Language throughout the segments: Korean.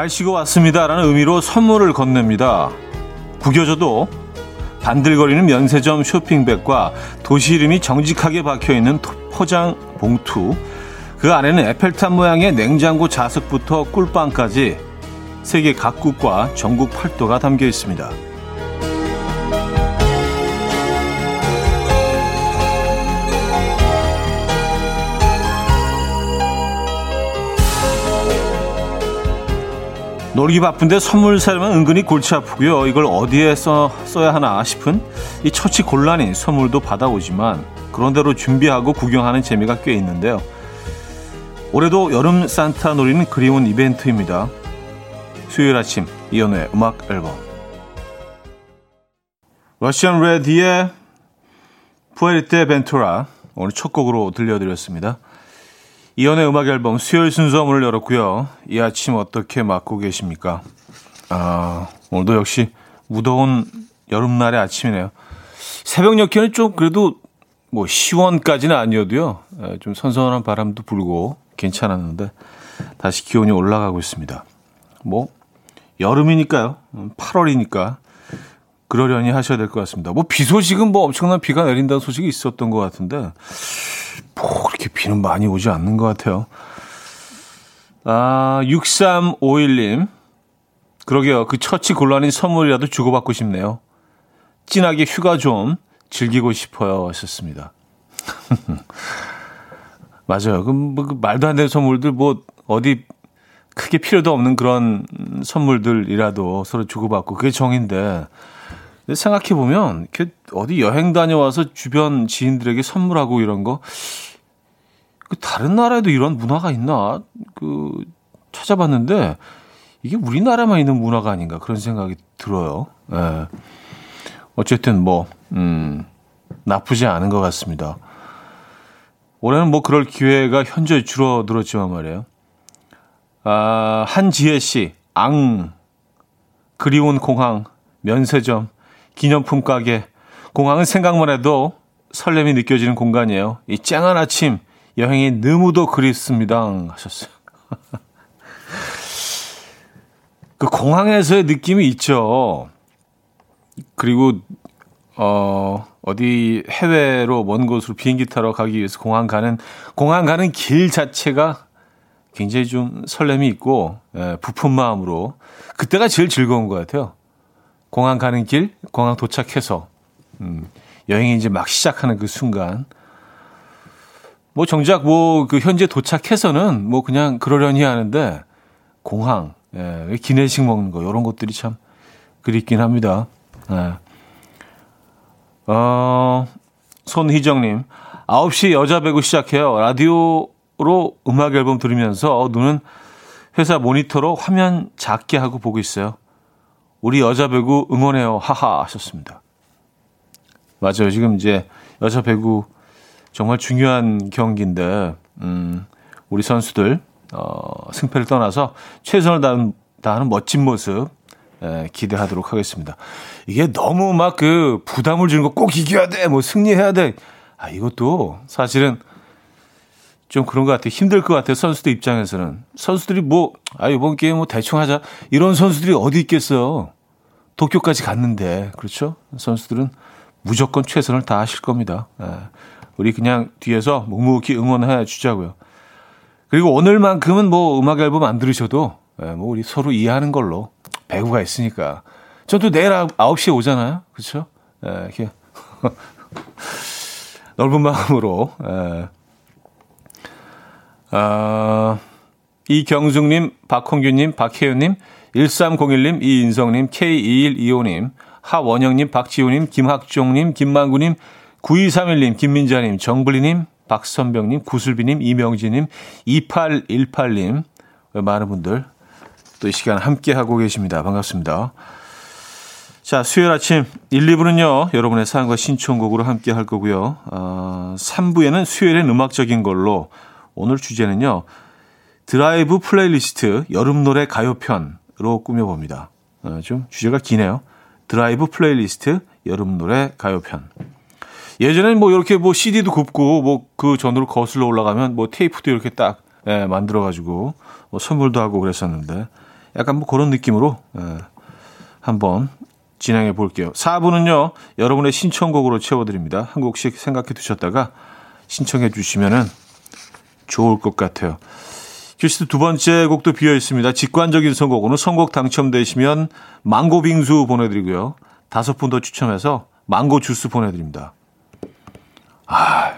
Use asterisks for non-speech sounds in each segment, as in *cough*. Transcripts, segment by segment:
잘 쉬고 왔습니다라는 의미로 선물을 건넵니다. 구겨져도 반들거리는 면세점 쇼핑백과 도시 이름이 정직하게 박혀있는 포장 봉투 그 안에는 에펠탑 모양의 냉장고 자석부터 꿀빵까지 세계 각국과 전국 팔도가 담겨 있습니다. 놀기 바쁜데 선물 사려면 은근히 골치 아프고요. 이걸 어디에 써, 써야 하나 싶은 이 처치 곤란인 선물도 받아오지만 그런대로 준비하고 구경하는 재미가 꽤 있는데요. 올해도 여름 산타 놀이는 그리운 이벤트입니다. 수요일 아침 이현우의 음악 앨범 Russian Red의 Fuerteventura 오늘 첫 곡으로 들려드렸습니다. 이연의 음악 앨범 수요일 순서 문을 열었고요. 이 아침 어떻게 맞고 계십니까? 아, 오늘도 역시 무더운 여름날의 아침이네요. 새벽 역회는 좀 그래도 뭐 시원까지는 아니어도요. 좀 선선한 바람도 불고 괜찮았는데 다시 기온이 올라가고 있습니다. 뭐 여름이니까요. 8월이니까 그러려니 하셔야 될 것 같습니다. 뭐 비 소식은 뭐 엄청난 비가 내린다는 소식이 있었던 것 같은데 뭐 그렇게 비는 많이 오지 않는 것 같아요. 아, 6351님. 그러게요. 그 처치 곤란인 선물이라도 주고받고 싶네요. 진하게 휴가 좀 즐기고 싶어요. 하셨습니다. *laughs* 맞아요. 그, 뭐, 그 말도 안 되는 선물들, 뭐, 어디 크게 필요도 없는 그런 선물들이라도 서로 주고받고, 그게 정인데, 생각해 보면, 어디 여행 다녀와서 주변 지인들에게 선물하고 이런 거, 그 다른 나라에도 이런 문화가 있나? 그 찾아봤는데 이게 우리나라만 있는 문화가 아닌가 그런 생각이 들어요. 예. 어쨌든 뭐 음, 나쁘지 않은 것 같습니다. 올해는 뭐 그럴 기회가 현저히 줄어들었지만 말이에요. 아, 한지혜 씨, 앙, 그리운 공항, 면세점, 기념품 가게, 공항은 생각만 해도 설렘이 느껴지는 공간이에요. 이 쨍한 아침, 여행이 너무도 그립습니다. 하셨어요. *laughs* 그 공항에서의 느낌이 있죠. 그리고 어 어디 해외로 먼 곳으로 비행기 타러 가기 위해서 공항 가는 공항 가는 길 자체가 굉장히 좀 설렘이 있고 예, 부푼 마음으로 그때가 제일 즐거운 것 같아요. 공항 가는 길, 공항 도착해서 음, 여행이 이제 막 시작하는 그 순간 뭐 정작 뭐 그 현재 도착해서는 뭐 그냥 그러려니 하는데 공항, 예, 기내식 먹는 거 이런 것들이 참 그립긴 합니다. 예. 어, 손희정님, 9시 여자 배구 시작해요. 라디오로 음악 앨범 들으면서 눈은 회사 모니터로 화면 작게 하고 보고 있어요. 우리 여자 배구 응원해요. 하하 하셨습니다. 맞아요. 지금 이제 여자 배구 정말 중요한 경기인데, 음, 우리 선수들, 어, 승패를 떠나서 최선을 다하는, 다하는 멋진 모습, 에, 기대하도록 하겠습니다. 이게 너무 막 그 부담을 주는 거 꼭 이겨야 돼, 뭐 승리해야 돼. 아, 이것도 사실은 좀 그런 것 같아요. 힘들 것 같아요. 선수들 입장에서는. 선수들이 뭐, 아, 이번 게임 뭐 대충 하자. 이런 선수들이 어디 있겠어요. 도쿄까지 갔는데. 그렇죠? 선수들은 무조건 최선을 다하실 겁니다. 예. 우리 그냥 뒤에서 묵묵히 응원해 주자고요. 그리고 오늘만큼은 뭐 음악 앨범 안 들으셔도 예, 뭐 우리 서로 이해하는 걸로 배구가 있으니까. 저도 내일 9시에 오잖아요. 그렇죠? 예, 이렇게 *laughs* 넓은 마음으로 예. 아, 이경숙님, 박홍규님, 박혜윤님, 1301님, 이인성님, K2125님, 하원영님, 박지우님, 김학종님, 김만구님, 9231님, 김민자님, 정블리님, 박선병님, 구슬비님, 이명진님, 2818님, 많은 분들 또 이 시간 함께 하고 계십니다. 반갑습니다. 자, 수요일 아침 1, 2부는요, 여러분의 사연과 신청곡으로 함께 할 거고요. 어, 3부에는 수요일엔 음악적인 걸로 오늘 주제는요, 드라이브 플레이리스트 여름 노래 가요편으로 꾸며봅니다. 어, 좀 주제가 기네요. 드라이브 플레이리스트 여름 노래 가요편. 예전에는 뭐 이렇게 뭐 CD도 굽고 뭐 그 전으로 거슬러 올라가면 뭐 테이프도 이렇게 딱 예, 만들어 가지고 뭐 선물도 하고 그랬었는데 약간 뭐 그런 느낌으로 예, 한번 진행해 볼게요. 4부는요, 여러분의 신청곡으로 채워드립니다. 한 곡씩 생각해 두셨다가 신청해 주시면은 좋을 것 같아요. 퀴즈 두 번째 곡도 비어 있습니다. 직관적인 선곡. 오늘 선곡 당첨되시면 망고 빙수 보내드리고요. 다섯 분 더 추첨해서 망고 주스 보내드립니다. 아,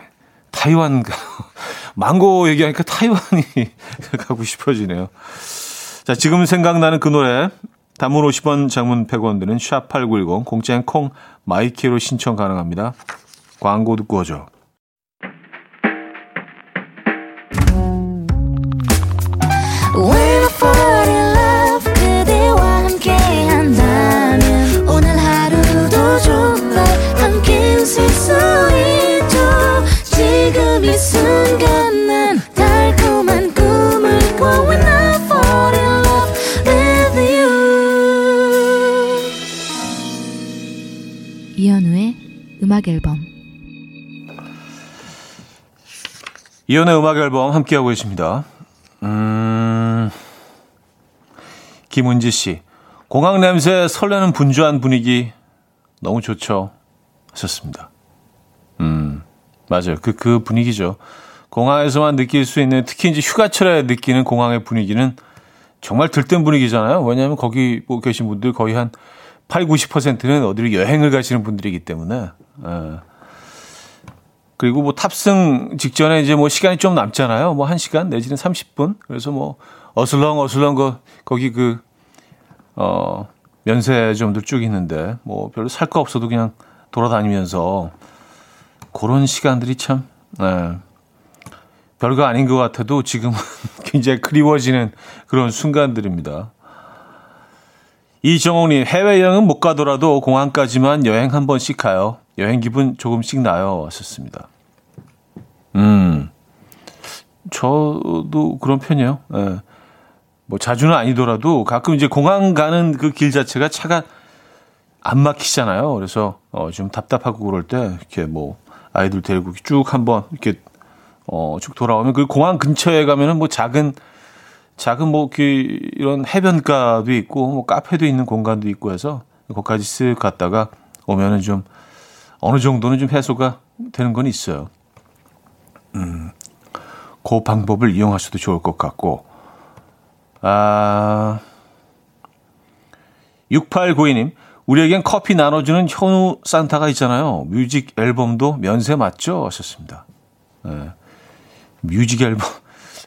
타이완, *laughs* 망고 얘기하니까 타이완이 *laughs* 가고 싶어지네요. 자, 지금 생각나는 그 노래. 단문 50원, 장문 100원 드는 샵8910, 공짜인 콩, 마이 K로 신청 가능합니다. 광고 듣고 오죠. 음악 앨범 이연의 음악 앨범 함께하고 계십니다. 음, 김은지 씨. 공항 냄새 설레는 분주한 분위기 너무 좋죠. 하셨습니다. 음, 맞아요. 그, 그 분위기죠. 공항에서만 느낄 수 있는 특히 이제 휴가철에 느끼는 공항의 분위기는 정말 들뜬 분위기잖아요. 왜냐하면 거기 뭐 계신 분들 거의 한 8, 90%는 어디를 여행을 가시는 분들이기 때문에 예. 그리고 뭐 탑승 직전에 이제 뭐 시간이 좀 남잖아요. 뭐 1시간 내지는 30분. 그래서 뭐 어슬렁 어슬렁 거 거기 그 어, 면세점들 쭉 있는데 뭐 별로 살 거 없어도 그냥 돌아다니면서 그런 시간들이 참 예. 별거 아닌 것 같아도 지금은 *laughs* 굉장히 그리워지는 그런 순간들입니다. 이정옥님, 해외 여행은 못 가더라도 공항까지만 여행 한 번씩 가요. 여행 기분 조금씩 나요. 하셨습니다. 음, 저도 그런 편이에요. 예. 뭐 자주는 아니더라도 가끔 이제 공항 가는 그 길 자체가 차가 안 막히잖아요. 그래서 어, 좀 답답하고 그럴 때 이렇게 뭐 아이들 데리고 쭉 한번 이렇게 어, 쭉 돌아오면 그 공항 근처에 가면은 뭐 작은 작은 뭐그 이런 해변가도 있고 뭐 카페도 있는 공간도 있고 해서 거기까지 쓱 갔다가 오면은 좀 어느 정도는 좀 해소가 되는 건 있어요. 음, 그 방법을 이용하셔도 좋을 것 같고, 아, 6892님, 우리에겐 커피 나눠주는 현우 산타가 있잖아요. 뮤직 앨범도 면세 맞죠? 하셨습니다. 네. 뮤직 앨범,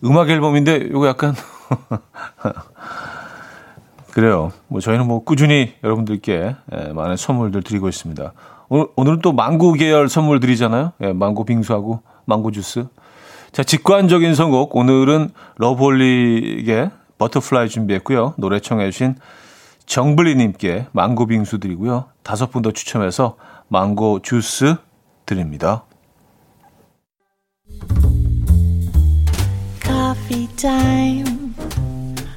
음악 앨범인데, 이거 약간, *laughs* 그래요. 뭐 저희는 뭐 꾸준히 여러분들께 예, 많은 선물들 드리고 있습니다. 오늘, 오늘은 또 망고 계열 선물 드리잖아요. 예, 망고 빙수하고 망고 주스. 자, 직관적인 선곡. 오늘은 러블리의 Butterfly 준비했고요. 노래 청해주신 정블리님께 망고 빙수 드리고요. 다섯 분 더 추첨해서 망고 주스 드립니다. Coffee time.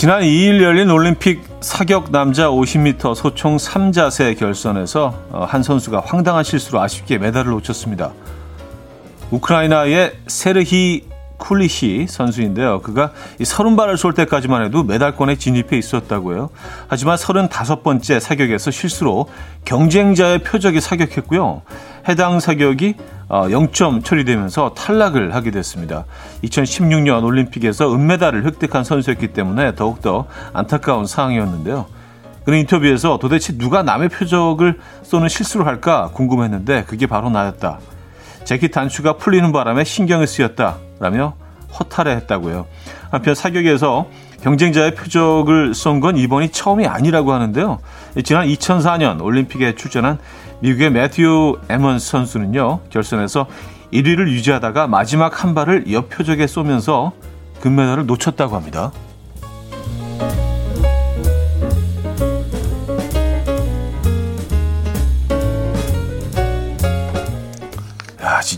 지난 2일 열린 올림픽 사격 남자 50m 소총 3자세 결선에서 어, 한 선수가 황당한 실수로 아쉽게 메달을 놓쳤습니다. 우크라이나의 세르히 쿨리시 선수인데요. 그가 이 서른 발을 쏠 때까지만 해도 메달권에 진입해 있었다고요. 하지만 35번째 사격에서 실수로 경쟁자의 표적이 사격했고요. 해당 사격이 0점 어, 처리되면서 탈락을 하게 됐습니다. 2016년 올림픽에서 은메달을 획득한 선수였기 때문에 더욱더 안타까운 상황이었는데요. 그는 인터뷰에서 도대체 누가 남의 표적을 쏘는 실수를 할까 궁금했는데 그게 바로 나였다. 재킷 단추가 풀리는 바람에 신경을 쓰였다. 라며 허탈해 했다고요. 한편 사격에서 경쟁자의 표적을 쏜 건 이번이 처음이 아니라고 하는데요. 지난 2004년 올림픽에 출전한 미국의 매튜 에먼스 선수는요, 결선에서 1위를 유지하다가 마지막 한 발을 옆 표적에 쏘면서 금메달을 놓쳤다고 합니다.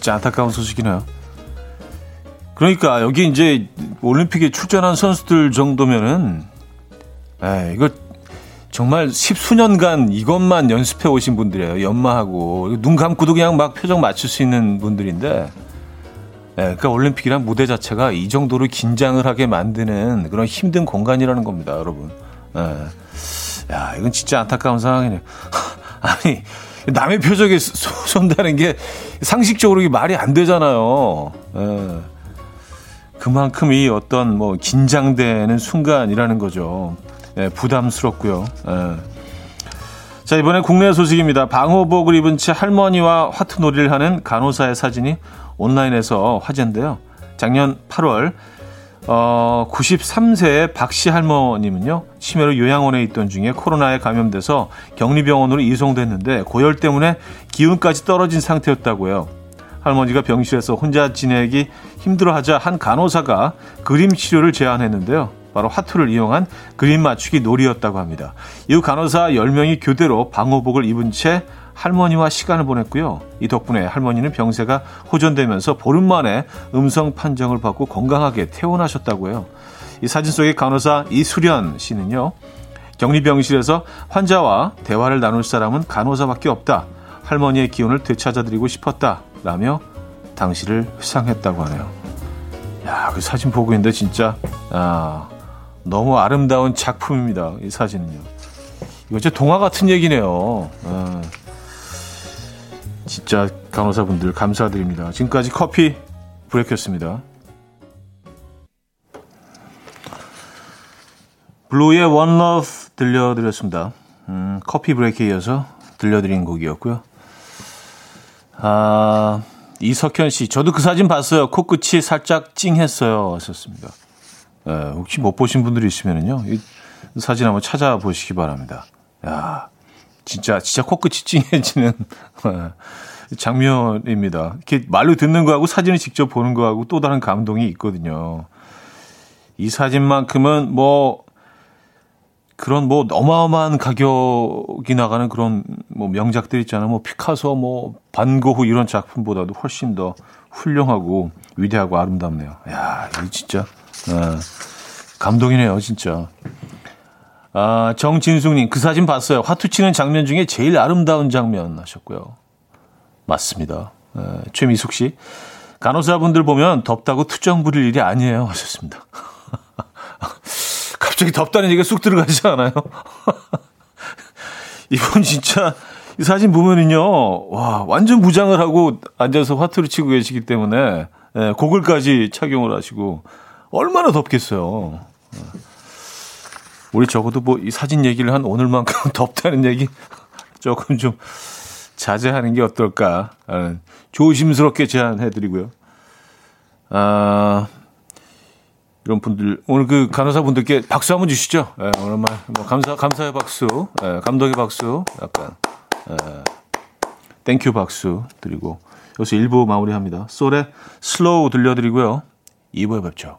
진짜 안타까운 소식이네요. 그러니까 여기 이제 올림픽에 출전한 선수들 정도면은 에 이거 정말 십수년간 이것만 연습해 오신 분들이에요. 연마하고 눈 감고도 그냥 막 표정 맞출 수 있는 분들인데 예, 그러니까 올림픽이란 무대 자체가 이 정도로 긴장을 하게 만드는 그런 힘든 공간이라는 겁니다, 여러분. 예. 야, 이건 진짜 안타까운 상황이네요. *laughs* 아니, 남의 표정에 쏜다는 게 상식적으로 말이 안 되잖아요. 예. 그만큼 이 어떤 뭐 긴장되는 순간이라는 거죠. 예, 부담스럽고요. 예. 자, 이번에 국내 소식입니다. 방호복을 입은 채 할머니와 화투놀이를 하는 간호사의 사진이 온라인에서 화제인데요. 작년 8월 어, 93세의 박씨 할머님은요, 치매로 요양원에 있던 중에 코로나에 감염돼서 격리병원으로 이송됐는데 고열 때문에 기운까지 떨어진 상태였다고요. 할머니가 병실에서 혼자 지내기 힘들어하자 한 간호사가 그림 치료를 제안했는데요. 바로 화투를 이용한 그림 맞추기 놀이였다고 합니다. 이후 간호사 10명이 교대로 방호복을 입은 채 할머니와 시간을 보냈고요. 이 덕분에 할머니는 병세가 호전되면서 보름 만에 음성 판정을 받고 건강하게 퇴원하셨다고요. 이 사진 속의 간호사 이수련 씨는요. 격리병실에서 환자와 대화를 나눌 사람은 간호사밖에 없다. 할머니의 기운을 되찾아드리고 싶었다. 라며 당시를 회상했다고 하네요. 야, 그 사진 보고 있는데 진짜, 아, 너무 아름다운 작품입니다. 이 사진은요. 이거 진짜 동화 같은 얘기네요. 아. 진짜 간호사분들 감사드립니다. 지금까지 커피 브레이크였습니다. 블루의 One Love 들려드렸습니다. 음, 커피 브레이크에 이어서 들려드린 곡이었고요. 아, 이석현 씨, 저도 그 사진 봤어요. 코끝이 살짝 찡했어요. 하셨습니다. 예, 혹시 못 보신 분들이 있으면요. 이 사진 한번 찾아보시기 바랍니다. 야, 진짜 진짜 코끝이 찡해지는 *laughs* 장면입니다. 이렇게 말로 듣는 거하고 사진을 직접 보는 거하고 또 다른 감동이 있거든요. 이 사진만큼은 뭐 그런 뭐 어마어마한 가격이 나가는 그런 뭐 명작들 있잖아요. 뭐 피카소, 뭐 반고흐 이런 작품보다도 훨씬 더 훌륭하고 위대하고 아름답네요. 야, 이 진짜 아, 감동이네요, 진짜. 아, 정진숙님, 그 사진 봤어요. 화투 치는 장면 중에 제일 아름다운 장면 하셨고요. 맞습니다. 에, 최미숙 씨. 간호사분들 보면 덥다고 투정 부릴 일이 아니에요. 하셨습니다. *laughs* 갑자기 덥다는 얘기가 쑥 들어가지 않아요? *laughs* 이분 진짜 이 사진 보면은요, 와, 완전 무장을 하고 앉아서 화투를 치고 계시기 때문에, 예, 고글까지 착용을 하시고, 얼마나 덥겠어요. 우리 적어도 뭐 이 사진 얘기를 한 오늘만큼 *laughs* 덥다는 얘기 조금 좀 자제하는 게 어떨까. 아, 조심스럽게 제안해드리고요. 아, 이런 분들, 오늘 그 간호사분들께 박수 한번 주시죠. 예, 오랜만, 뭐, 감사, 감사의 박수, 예, 감독의 박수, 약간, 예, thank you 박수 드리고, 여기서 1부 마무리합니다. 솔의 Slow 들려드리고요. 2부에 뵙죠.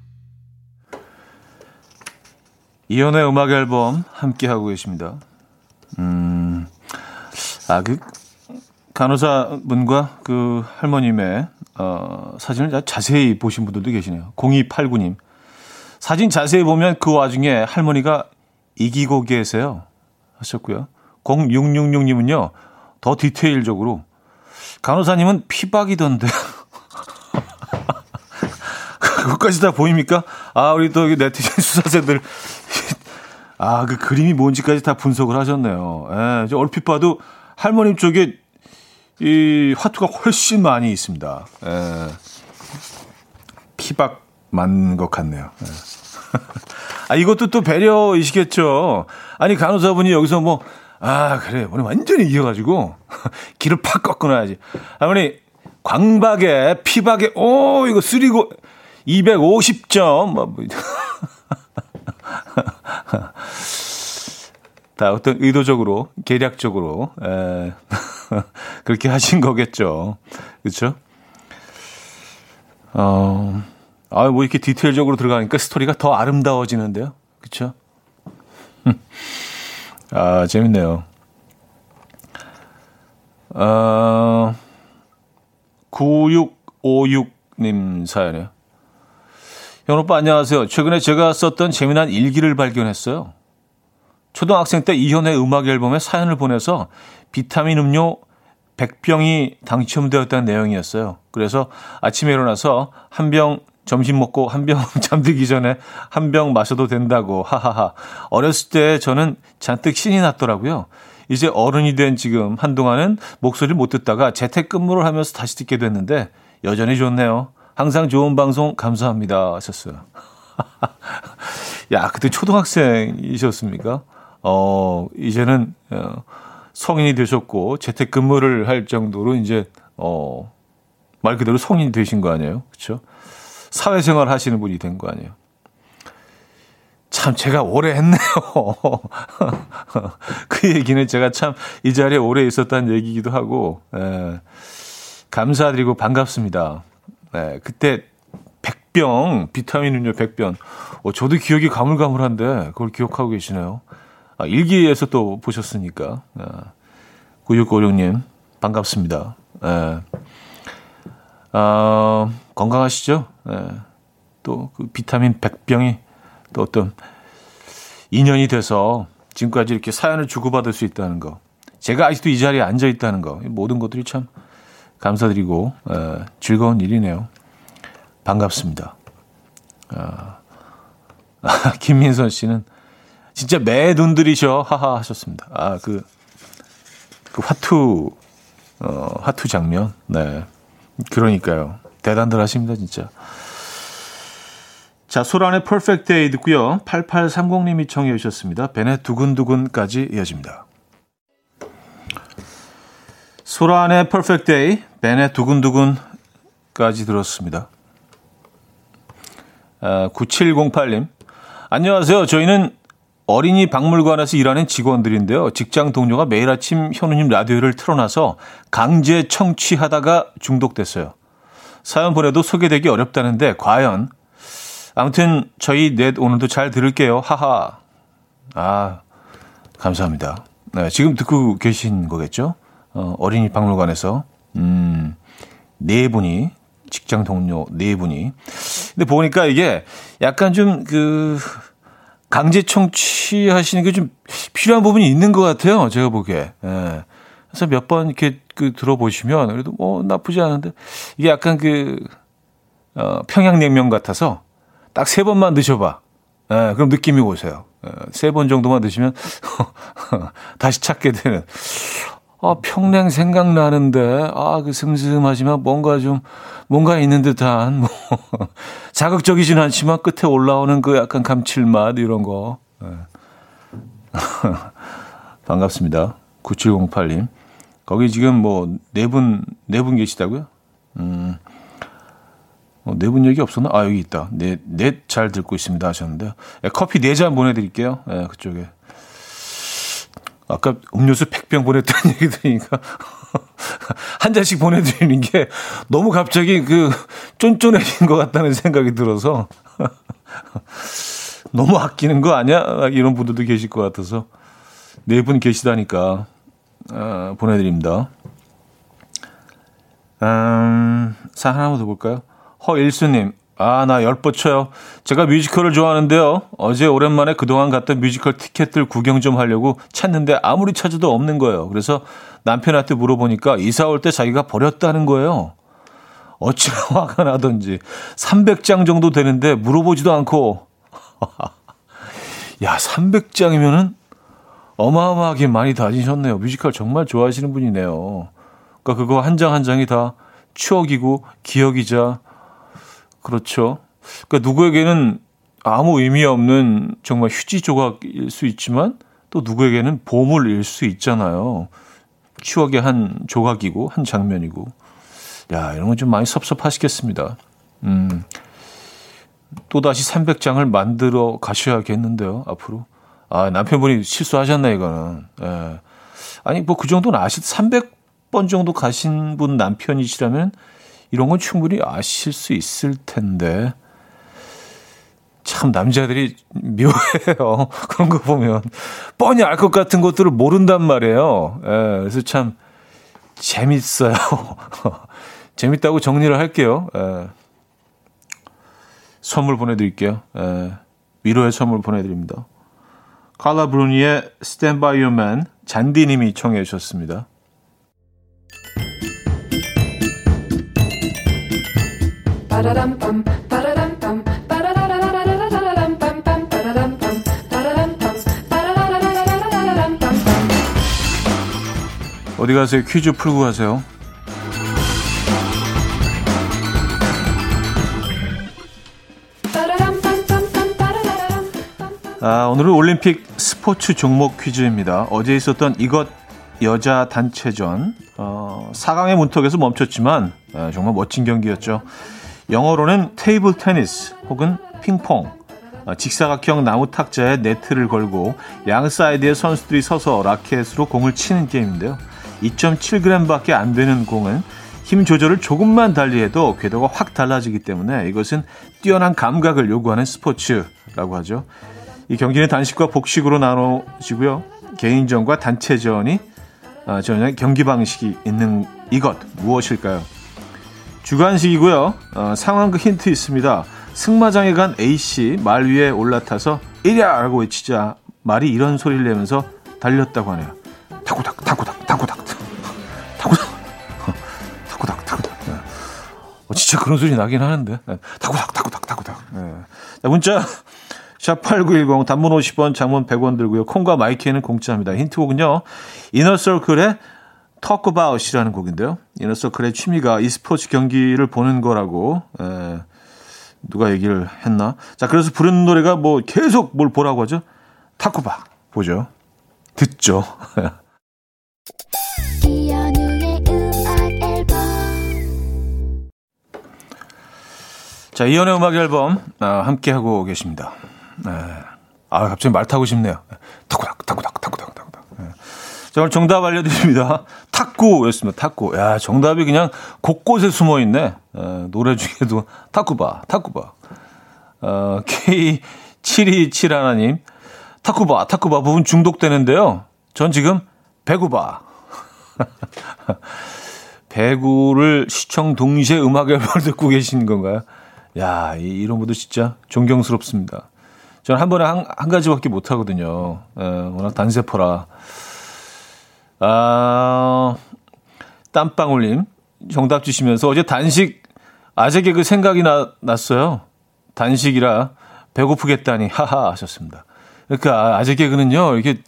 이연의 음악 앨범 함께 하고 계십니다. 음, 아, 그, 간호사 분과 그 할머님의, 어, 사진을 자세히 보신 분들도 계시네요. 0289님. 사진 자세히 보면 그 와중에 할머니가 이기고 계세요. 하셨고요. 0666님은요, 더 디테일적으로, 간호사님은 피박이던데. *laughs* 그것까지 다 보입니까? 아, 우리 또 네티즌 수사생들 아, 그 그림이 뭔지까지 다 분석을 하셨네요. 예, 얼핏 봐도 할머님 쪽에 이 화투가 훨씬 많이 있습니다. 예, 피박 맞는 것 같네요. 예. *laughs* 아, 이것도 또 배려이시겠죠. 아니, 간호사분이 여기서 뭐, 아, 그래. 오늘 완전히 이겨가지고. *laughs* 길을 팍 꺾어놔야지. 할머니, 광박에, 피박에, 오, 이거 쓰리고, 250점. *laughs* 다 어떤 의도적으로, 계략적으로, 에, *laughs* 그렇게 하신 거겠죠. 그렇죠? 어, 아, 뭐 이렇게 디테일적으로 들어가니까 스토리가 더 아름다워지는데요. 그렇죠? *laughs* 아, 재밌네요. 어, 9656님 사연이에요. 현 오빠 안녕하세요. 최근에 제가 썼던 재미난 일기를 발견했어요. 초등학생 때 이현의 음악 앨범에 사연을 보내서 비타민 음료 100병이 당첨되었다는 내용이었어요. 그래서 아침에 일어나서 한 병 점심 먹고 한 병 *laughs* 잠들기 전에 한 병 마셔도 된다고 하하하. 어렸을 때 저는 잔뜩 신이 났더라고요. 이제 어른이 된 지금 한동안은 목소리를 못 듣다가 재택근무를 하면서 다시 듣게 됐는데 여전히 좋네요. 항상 좋은 방송 감사합니다 하셨어요. *laughs* 야, 그때 초등학생이셨습니까? 어, 이제는 어, 성인이 되셨고 재택근무를 할 정도로 이제 어, 말 그대로 성인이 되신 거 아니에요? 그렇죠? 사회생활 하시는 분이 된 거 아니에요? 참 제가 오래 했네요. *laughs* 그 얘기는 제가 참 이 자리에 오래 있었다는 얘기기도 하고 에, 감사드리고 반갑습니다. 에, 그때 100병 비타민 음료 100병. 어, 저도 기억이 가물가물한데 그걸 기억하고 계시네요. 아, 일기에서 또 보셨으니까. 아, 9656님, 반갑습니다. 예. 아, 건강하시죠? 예. 또그 비타민 100병이 또 어떤 인연이 돼서 지금까지 이렇게 사연을 주고받을 수 있다는 거. 제가 아직도 이 자리에 앉아 있다는 거. 모든 것들이 참 감사드리고 에, 즐거운 일이네요. 반갑습니다. 아, *laughs* 김민선 씨는 진짜 매 눈들이셔 하하 하셨습니다. 아그 그 화투 어 화투 장면 네 그러니까요 대단들 하십니다 진짜. 자, 소란의 Perfect Day 듣고요. 8830님이 청해 주셨습니다. 벤의 두근두근까지 이어집니다. 소란의 Perfect Day, 벤의 두근두근까지 들었습니다. 아, 9708님. 안녕하세요. 저희는 어린이 박물관에서 일하는 직원들인데요. 직장 동료가 매일 아침 현우님 라디오를 틀어놔서 강제 청취하다가 중독됐어요. 사연 보내도 소개되기 어렵다는데 과연 아무튼 저희 넷 오늘도 잘 들을게요. 하하. 아, 감사합니다. 네, 지금 듣고 계신 거겠죠? 어, 어린이 박물관에서 음, 네 분이 직장 동료 네 분이. 근데 보니까 이게 약간 좀 그 강제 청취하시는 게 좀 필요한 부분이 있는 것 같아요. 제가 보기에. 예. 그래서 몇 번 이렇게 그 들어보시면 그래도 뭐 나쁘지 않은데 이게 약간 그 어, 평양냉면 같아서 딱 세 번만 드셔봐. 예, 그럼 느낌이 오세요. 예, 세번 정도만 드시면 *laughs* 다시 찾게 되는. 아, 평냉 생각나는데, 아, 그 슴슴하지만 뭔가 좀, 뭔가 있는 듯한, 뭐, *laughs* 자극적이진 않지만 끝에 올라오는 그 약간 감칠맛, 이런 거. 네. *laughs* 반갑습니다. 9708님. 거기 지금 뭐, 네 분, 네 분 계시다고요? 음, 어, 네분 얘기 없었나? 아, 여기 있다. 네, 넷 잘 듣고 있습니다 하셨는데요. 네, 커피 네 잔 보내드릴게요. 네, 그쪽에. 아까 음료수 100병 보냈다는 *laughs* 얘기 들으니까 *laughs* 한 잔씩 보내드리는 게 너무 갑자기 그 쫀쫀해진 것 같다는 생각이 들어서 *laughs* 너무 아끼는 거 아니야? 이런 분들도 계실 것 같아서 네 분 계시다니까 어, 보내드립니다. 음, 사 하나만 더 볼까요? 허일수님, 아, 나 열뻗쳐요. 제가 뮤지컬을 좋아하는데요. 어제 오랜만에 그동안 갔던 뮤지컬 티켓들 구경 좀 하려고 찾는데 아무리 찾아도 없는 거예요. 그래서 남편한테 물어보니까 이사 올 때 자기가 버렸다는 거예요. 어찌나 *laughs* 화가 나던지. 300장 정도 되는데 물어보지도 않고. *laughs* 야, 300장이면은 어마어마하게 많이 다니셨네요. 뮤지컬 정말 좋아하시는 분이네요. 그러니까 그거 한 장 한 장이 다 추억이고 기억이자 그렇죠. 그러니까 누구에게는 아무 의미 없는 정말 휴지 조각일 수 있지만 또 누구에게는 보물일 수 있잖아요. 추억의 한 조각이고 한 장면이고 야 이런 건 좀 많이 섭섭하시겠습니다. 음. 또 다시 300장을 만들어 가셔야겠는데요, 앞으로. 아, 남편분이 실수하셨네, 이거는. 예. 아니, 뭐 그 정도는 아실, 300번 정도 가신 분 남편이시라면 이런 건 충분히 아실 수 있을 텐데. 참 남자들이 묘해요. *laughs* 그런 거 보면. 뻔히 알 것 같은 것들을 모른단 말이에요. 예, 그래서 참 재밌어요. *laughs* 재밌다고 정리를 할게요. 예. 선물 보내드릴게요. 예, 위로의 선물 보내드립니다. 칼라 브루니의 Stand By Your Man 잔디님이 청해 주셨습니다. 어디 가세요? 퀴즈 풀고 가세요. 아, 오늘은 올림픽 스포츠 종목 퀴즈입니다. 어제 있었던 이것 여자 단체전 어, 4강의 문턱에서 멈췄지만 아, 정말 멋진 경기였죠. 영어로는 table tennis 혹은 핑퐁 아, 직사각형 나무 탁자에 네트를 걸고 양 사이드의 선수들이 서서 라켓으로 공을 치는 게임인데요. 2.7g밖에 안 되는 공은 힘 조절을 조금만 달리해도 궤도가 확 달라지기 때문에 이것은 뛰어난 감각을 요구하는 스포츠라고 하죠. 이 경기는 단식과 복식으로 나눠지고요. 개인전과 단체전이 아, 전혀 경기 방식이 있는 이것 무엇일까요? 주관식이고요. 어, 상황극 힌트 있습니다. 승마장에 간 A씨 말 위에 올라타서 이랴! 라고 외치자 말이 이런 소리를 내면서 달렸다고 하네요. 타고닥 타고닥 타고닥 타고닥 타고닥 타고닥 어, 진짜 그런 소리 나긴 하는데 타고닥 타고닥 타고닥 네. 자, 문자 샵8910 단문 50원 장문 100원 들고요. 콩과 마이키에는 공짜입니다. 힌트곡은요. 이너서클의 Talk About이라는 곡인데요. 이너서클의 취미가 e스포츠 경기를 보는 거라고 에, 누가 얘기를 했나? 자, 그래서 부르는 노래가 뭐 계속 뭘 보라고 하죠? 타코바 보죠. 듣죠. *laughs* 자, 이연의 음악 앨범 아, 함께 하고 계십니다. 네. 아, 갑자기 말 타고 싶네요. 타고닥, 타고닥, 타고닥, 타고닥. 네. 자, 오늘 정답 알려드립니다. *laughs* 탁구였습니다. 탁구. 야, 정답이 그냥 곳곳에 숨어 있네. 에, 노래 중에도 탁구바, 탁구바. 어, K727 하나님. 탁구바, 탁구바 부분 중독되는데요. 전 지금 배구바. *laughs* 배구를 시청 동시에 음악 앨범을 *laughs* 듣고 계신 건가요? 야, 이런 분들 진짜 존경스럽습니다. 저는 한 번에 한, 한 가지밖에 못 하거든요. 에, 워낙 단세포라. 아, 땀방울님 정답 주시면서 어제 단식 아재 개그 생각이 나, 났어요. 단식이라 배고프겠다니 하하 하셨습니다. 그러니까 아재 개그는요 이렇게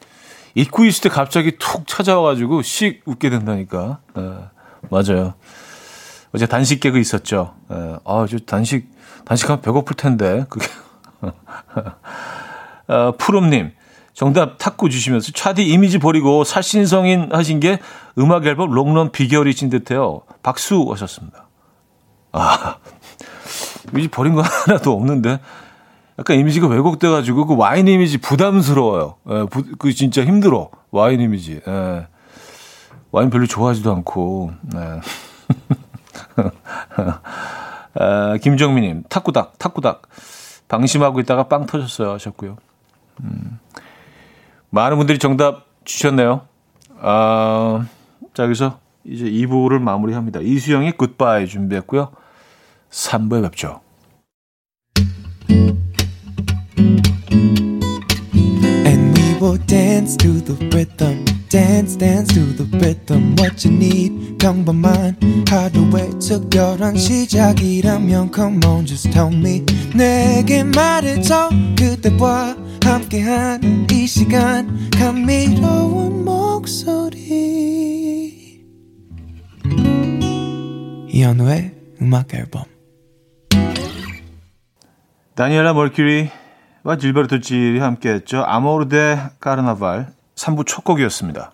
잊고 있을 때 갑자기 툭 찾아와가지고 씩 웃게 된다니까. 에, 맞아요. 어제 단식 개그 있었죠. 에, 아, 저 단식 단식하면 배고플 텐데 그게. 어, *laughs* 푸름님, 정답 탁구 주시면서 차디 이미지 버리고 살신성인 하신 게 음악 앨범 롱런 비결이신 듯해요. 박수 하셨습니다. 아, 이미지 버린 거 *laughs* 하나도 없는데. 약간 이미지가 왜곡돼가지고 그 와인 이미지 부담스러워요. 예, 부, 그 진짜 힘들어. 와인 이미지. 예. 와인 별로 좋아하지도 않고. 예. *laughs* 아, 김정민님, 탁구닥, 탁구닥. 방심하고 있다가 빵 터졌어요 하셨고요. 음, 많은 분들이 정답 주셨네요. 아, 자, 여기서 이제 2부를 마무리합니다. 이수영의 굿바이 준비했고요. 3부에 뵙죠. 내게 말해줘 그대와 함께한 이 시간 감미로운 목소리. 이현우의 음악 앨범. 다니엘라 메르쿠리와 질베르토 질이 함께했죠. Amor de Carnaval 3부 첫 곡이었습니다.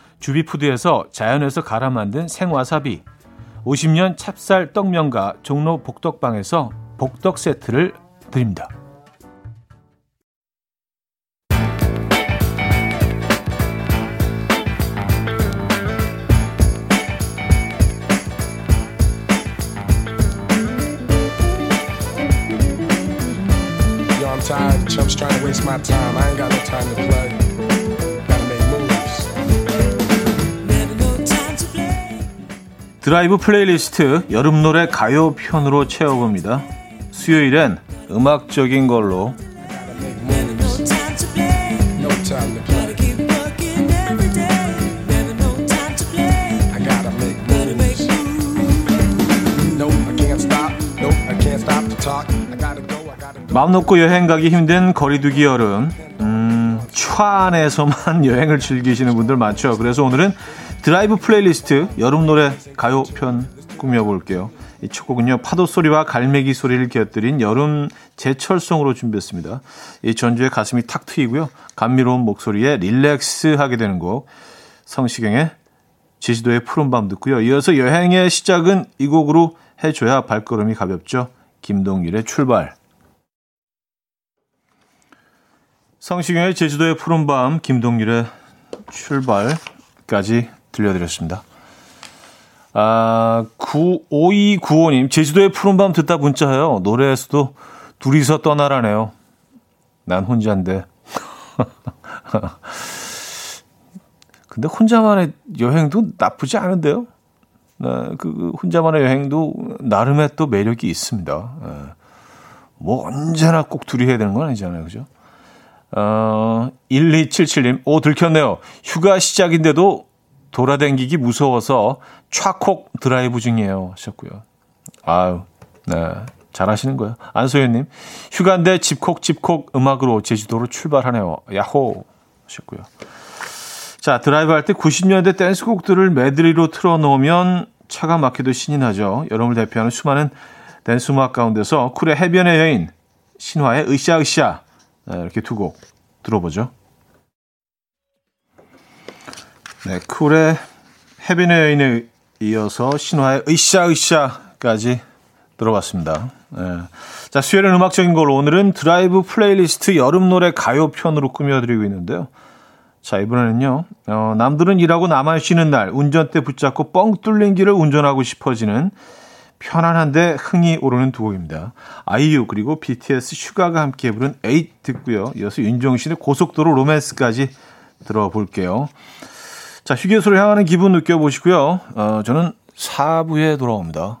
주비푸드에서 자연에서 갈아 만든 생와사비 50년 찹쌀 떡면과 종로 복덕방에서 복덕 세트를 드립니다. 드라이브 플레이리스트 여름 노래 가요 편으로 채워봅니다. 수요일엔 음악적인 걸로. 마음 놓고 여행 가기 힘든 거리두기 여름 음, 차 안에서만 여행을 즐기시는 분들 많죠. 그래서 오늘은 드라이브 플레이리스트 여름 노래 가요 편 꾸며볼게요. 이 첫 곡은요 파도 소리와 갈매기 소리를 곁들인 여름 제철송으로 준비했습니다. 이 전주에 가슴이 탁 트이고요 감미로운 목소리에 relax하게 되는 곡 성시경의 제주도의 푸른밤 듣고요. 이어서 여행의 시작은 이 곡으로 해줘야 발걸음이 가볍죠. 김동률의 출발. 성시경의 제주도의 푸른밤, 김동률의 출발까지 들려드렸습니다. 아, 5295님, 제주도의 푸른밤 듣다 문자요. 노래에서도 둘이서 떠나라네요. 난 혼자인데. *laughs* 근데 혼자만의 여행도 나쁘지 않은데요? 네, 그 혼자만의 여행도 나름의 또 매력이 있습니다. 예. 뭐 언제나 꼭 둘이 해야 되는 건 아니잖아요. 그죠? 어, 1277님, 오, 들켰네요. 휴가 시작인데도 돌아댕기기 무서워서 차콕 드라이브 중이에요. 하셨고요. 아유, 네. 잘 하시는 거예요. 안소연님, 휴가인데 집콕 집콕 음악으로 제주도로 출발하네요. 야호! 하셨고요. 자, 드라이브 할 때 90년대 댄스곡들을 메들리로 틀어놓으면 차가 막혀도 신이 나죠. 여름을 대표하는 수많은 댄스 음악 가운데서 쿨의 해변의 여인, 신화의 으쌰으쌰 네, 이렇게 두 곡 들어보죠. 네, 쿨의 해변의 여인에 이어서 신화의 으쌰 으쌰까지 들어봤습니다. 네. 자, 수요일은 음악적인 걸로 오늘은 드라이브 플레이리스트 여름 노래 가요 편으로 꾸며드리고 있는데요. 자, 이번에는요, 어, 남들은 일하고 나만 쉬는 날, 운전대 붙잡고 뻥 뚫린 길을 운전하고 싶어지는 편안한데 흥이 오르는 두 곡입니다. 아이유 그리고 BTS 슈가가 함께 부른 에잇 듣고요. 이어서 윤종신의 고속도로 로맨스까지 들어볼게요. 자, 휴게소를 향하는 기분 느껴보시고요. 어, 저는 4부에 돌아옵니다.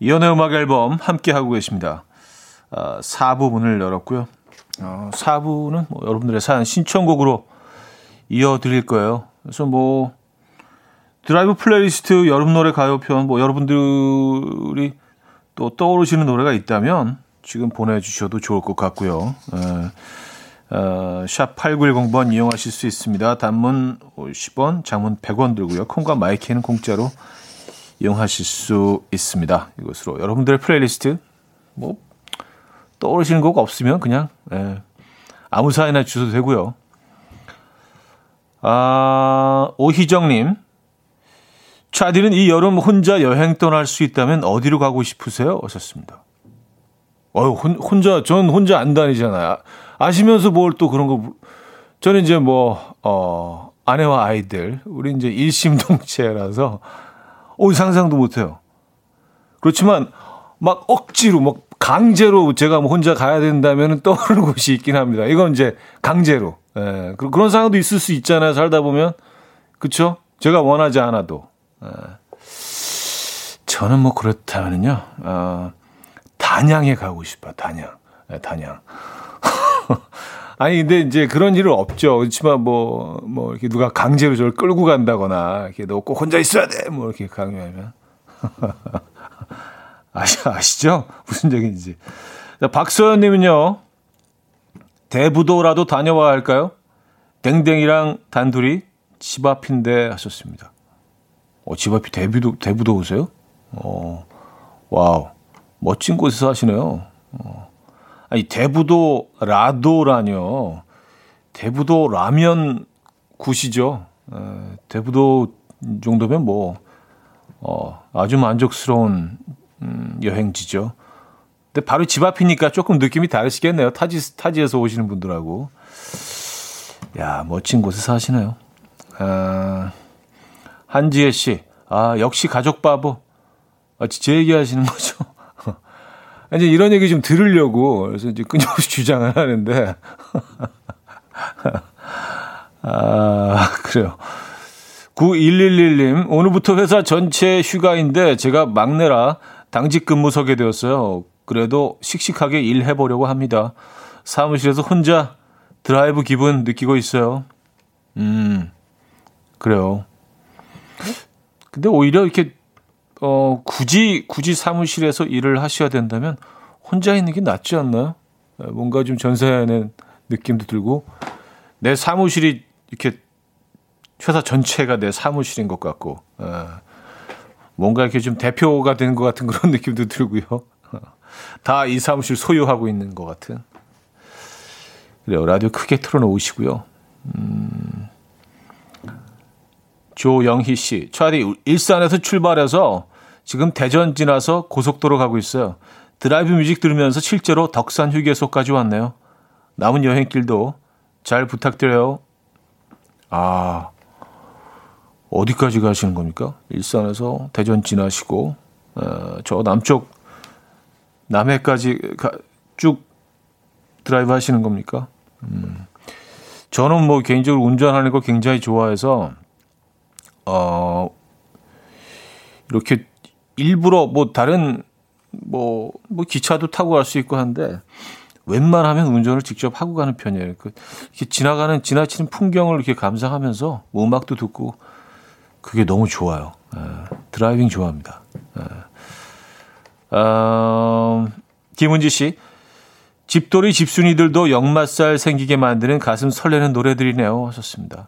이현우의 음악 앨범 함께 하고 계십니다. 아, 4부 문을 열었고요. 어, 4부는 뭐 여러분들의 사연 신청곡으로 이어드릴 거예요. 그래서 뭐 드라이브 플레이리스트 여름 노래 가요편 뭐 여러분들이 또 떠오르시는 노래가 있다면 지금 보내주셔도 좋을 것 같고요. 에, 어, 샵 8910번 이용하실 수 있습니다. 단문 50원, 장문 100원 들고요. 콩과 마이케이는 공짜로 이용하실 수 있습니다. 이것으로 여러분들의 플레이리스트 뭐 떠오르시는 곡 없으면 그냥 예, 아무 사연이나 주셔도 되고요. 아, 오희정님. 차디는 이 여름 혼자 여행 떠날 수 있다면 어디로 가고 싶으세요? 하셨습니다. 어, 혼자, 전 혼자 안 다니잖아요. 아시면서 뭘 또 그런 거, 저는 이제 뭐, 어, 아내와 아이들, 우리 이제 일심동체라서, 오, 상상도 못해요. 그렇지만, 막 억지로, 막 강제로 제가 뭐 혼자 가야 된다면 떠오르는 *laughs* 곳이 있긴 합니다. 이건 이제 강제로. 예, 그런 상황도 있을 수 있잖아요. 살다 보면. 그쵸? 제가 원하지 않아도. 예. 저는 뭐 그렇다면요. 어, 단양에 가고 싶어요. 단양. 예, 단양. *laughs* 아니, 근데 이제 그런 일은 없죠. 그렇지만 뭐, 뭐, 이렇게 누가 강제로 저를 끌고 간다거나, 이렇게 너 꼭 혼자 있어야 돼! 뭐, 이렇게 강요하면. *laughs* 아시, 아시죠? 무슨 얘기인지. 박소연 님은요, 대부도라도 다녀와야 할까요? 댕댕이랑 단둘이 집 앞인데 하셨습니다. 어, 집 앞이 대부도, 대부도우세요? 어, wow. 멋진 곳에서 사시네요. 어. 아니, 대부도 라도라뇨. 대부도 라면 good이죠. 에, 대부도 정도면 뭐, 어, 아주 만족스러운 음, 여행지죠. 근데 바로 집 앞이니까 조금 느낌이 다르시겠네요. 타지, 타지에서 오시는 분들하고. 야, 멋진 곳에 사시네요. 아, 한지혜 씨. 아, 역시 가족 바보. 아, 제 얘기 하시는 *laughs* 거죠. 이제 이런 얘기 좀 들으려고, 그래서 이제 끊임없이 *laughs* 주장을 하는데. *laughs* 아, 그래요. 9111님, 오늘부터 회사 전체 휴가인데 제가 막내라 당직 근무 서게 되었어요. 그래도 씩씩하게 일해 보려고 합니다. 사무실에서 혼자 드라이브 기분 느끼고 있어요. 음, 그래요. 근데 오히려 이렇게, 어, 굳이, 굳이 사무실에서 일을 하셔야 된다면 혼자 있는 게 낫지 않나요? 뭔가 좀 전세하는 느낌도 들고, 내 사무실이 이렇게 회사 전체가 내 사무실인 것 같고, 어, 뭔가 이렇게 좀 대표가 되는 것 같은 그런 *laughs* 느낌도 들고요. 다 이 사무실 소유하고 있는 것 같은. 그래요. 라디오 크게 틀어놓으시고요. 음, 조영희 씨. 차디 일산에서 출발해서 지금 대전 지나서 고속도로 가고 있어요. 드라이브 music 들으면서 실제로 덕유산 휴게소까지 왔네요. 남은 여행길도 잘 부탁드려요. 아, 어디까지 가시는 겁니까? 일산에서 대전 지나시고 어, 저 남쪽 남해까지 가, 쭉 드라이브 하시는 겁니까? 음. 저는 뭐 개인적으로 운전하는 거 굉장히 좋아해서 어 이렇게 일부러 뭐 다른 뭐, 뭐 기차도 타고 갈 수 있고 한데 웬만하면 운전을 직접 하고 가는 편이에요. 그 이렇게 지나가는 지나치는 풍경을 이렇게 감상하면서 뭐 음악도 듣고 그게 너무 좋아요. 에, driving 좋아합니다. 에. 어, 김은지 씨. 집돌이 집순이들도 역마살 생기게 만드는 가슴 설레는 노래들이네요. 하셨습니다.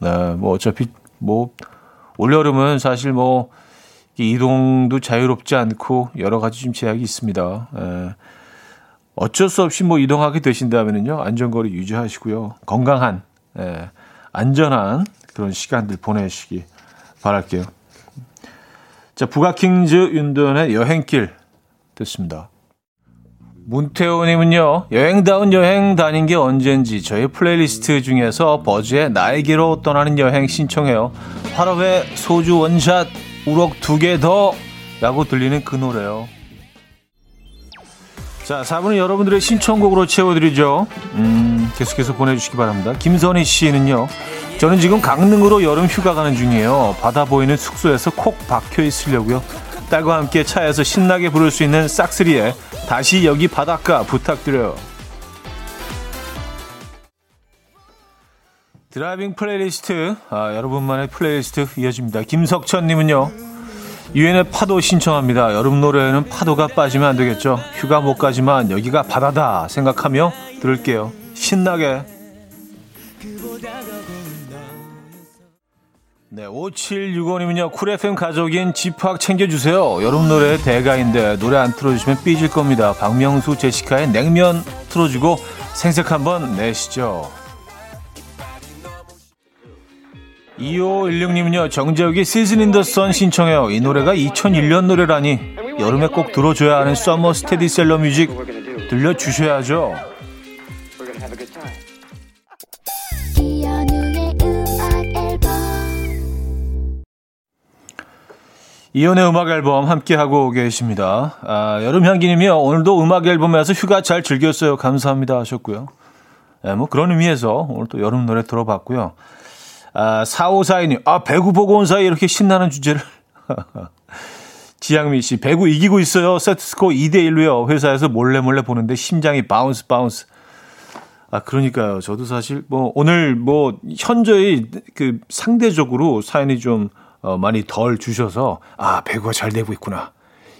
네, 뭐 어차피 뭐 올여름은 사실 뭐 이동도 자유롭지 않고 여러 가지 좀 제약이 있습니다. 에, 어쩔 수 없이 뭐 이동하게 되신다면요 안전거리 유지하시고요 건강한 에, 안전한 그런 시간들 보내시기 바랄게요. 자, 부가킹즈 윤도현의 여행길 됐습니다. 문태호님은요, 여행다운 여행 다닌 게 언젠지 저희 플레이리스트 중에서 버즈의 나에게로 떠나는 여행 신청해요. 화lov의 소주 원샷, 우럭 두 개 더! 라고 들리는 그 노래요. 자, 4분은 여러분들의 신청곡으로 채워드리죠. 음, 계속해서 보내주시기 바랍니다. 김선희 씨는요. 저는 지금 강릉으로 여름 휴가 가는 중이에요. 바다 보이는 숙소에서 콕 박혀 있으려고요. 딸과 함께 차에서 신나게 부를 수 있는 싹스리에 다시 여기 바닷가 부탁드려요. driving playlist 아, 여러분만의 플레이리스트 이어집니다. 김석천님은요. 유엔의 파도 신청합니다. 여름 노래에는 파도가 빠지면 안 되겠죠. 휴가 못 가지만 여기가 바다다 생각하며 들을게요. 신나게. 네, 5765님은요, 쿨 FM 가족인 지팍 챙겨주세요. 여름 노래 대가인데, 노래 안 틀어주시면 삐질 겁니다. 박명수, 제시카의 냉면 틀어주고 생색 한번 내시죠. 2516님은요, 정재욱의 Season in the Sun 신청해요. 이 노래가 2001년 노래라니, 여름에 꼭 들어줘야 하는 summer 스테디셀러 music 들려주셔야죠. 이현우의 음악 앨범 함께하고 계십니다. 아, 여름향기님이요. 오늘도 음악 앨범에서 휴가 잘 즐겼어요. 감사합니다 하셨고요. 네, 뭐 그런 의미에서 오늘 또 여름 노래 들어봤고요. 아, 4542님, 아, 배구 보고 온 사이 에 이렇게 신나는 주제를. *laughs* 지양미 씨, 배구 이기고 있어요. 세트스코어 2대1로요. 회사에서 몰래 몰래 보는데 심장이 bounce bounce. 아, 그러니까요. 저도 사실 뭐 오늘 뭐 현저히 그 상대적으로 사연이 좀 어, 많이 덜 주셔서 아, 배구가 잘 되고 있구나.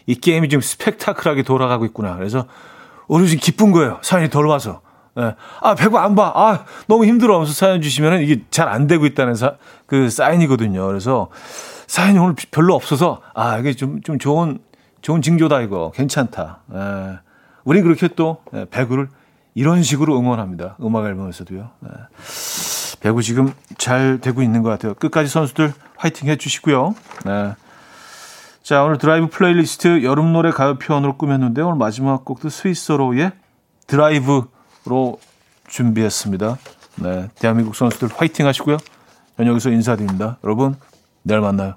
이 게임이 좀 스펙타클하게 돌아가고 있구나. 그래서 오늘 좀 기쁜 거예요. 사연이 덜 와서. 예. 아, 배구 안 봐. 아, 너무 힘들어. 하면서 사연 주시면은 이게 잘 안 되고 있다는 사, 그 사인이거든요. 그래서 사연이 오늘 별로 없어서 아, 이게 좀, 좀 좋은, 좋은 징조다, 이거. 괜찮다. 예. 우린 그렇게 또 예, 배구를 이런 식으로 응원합니다. 음악 앨범에서도요. 예. 배구 지금 잘 되고 있는 것 같아요. 끝까지 선수들 화이팅 해주시고요. 네. 자, 오늘 드라이브 플레이리스트 여름 노래 가요 편으로 꾸몄는데 오늘 마지막 곡도 스윗소로우의 드라이브로 준비했습니다. 네, 대한민국 선수들 화이팅 하시고요. 저는 여기서 인사드립니다. 여러분, 내일 만나요.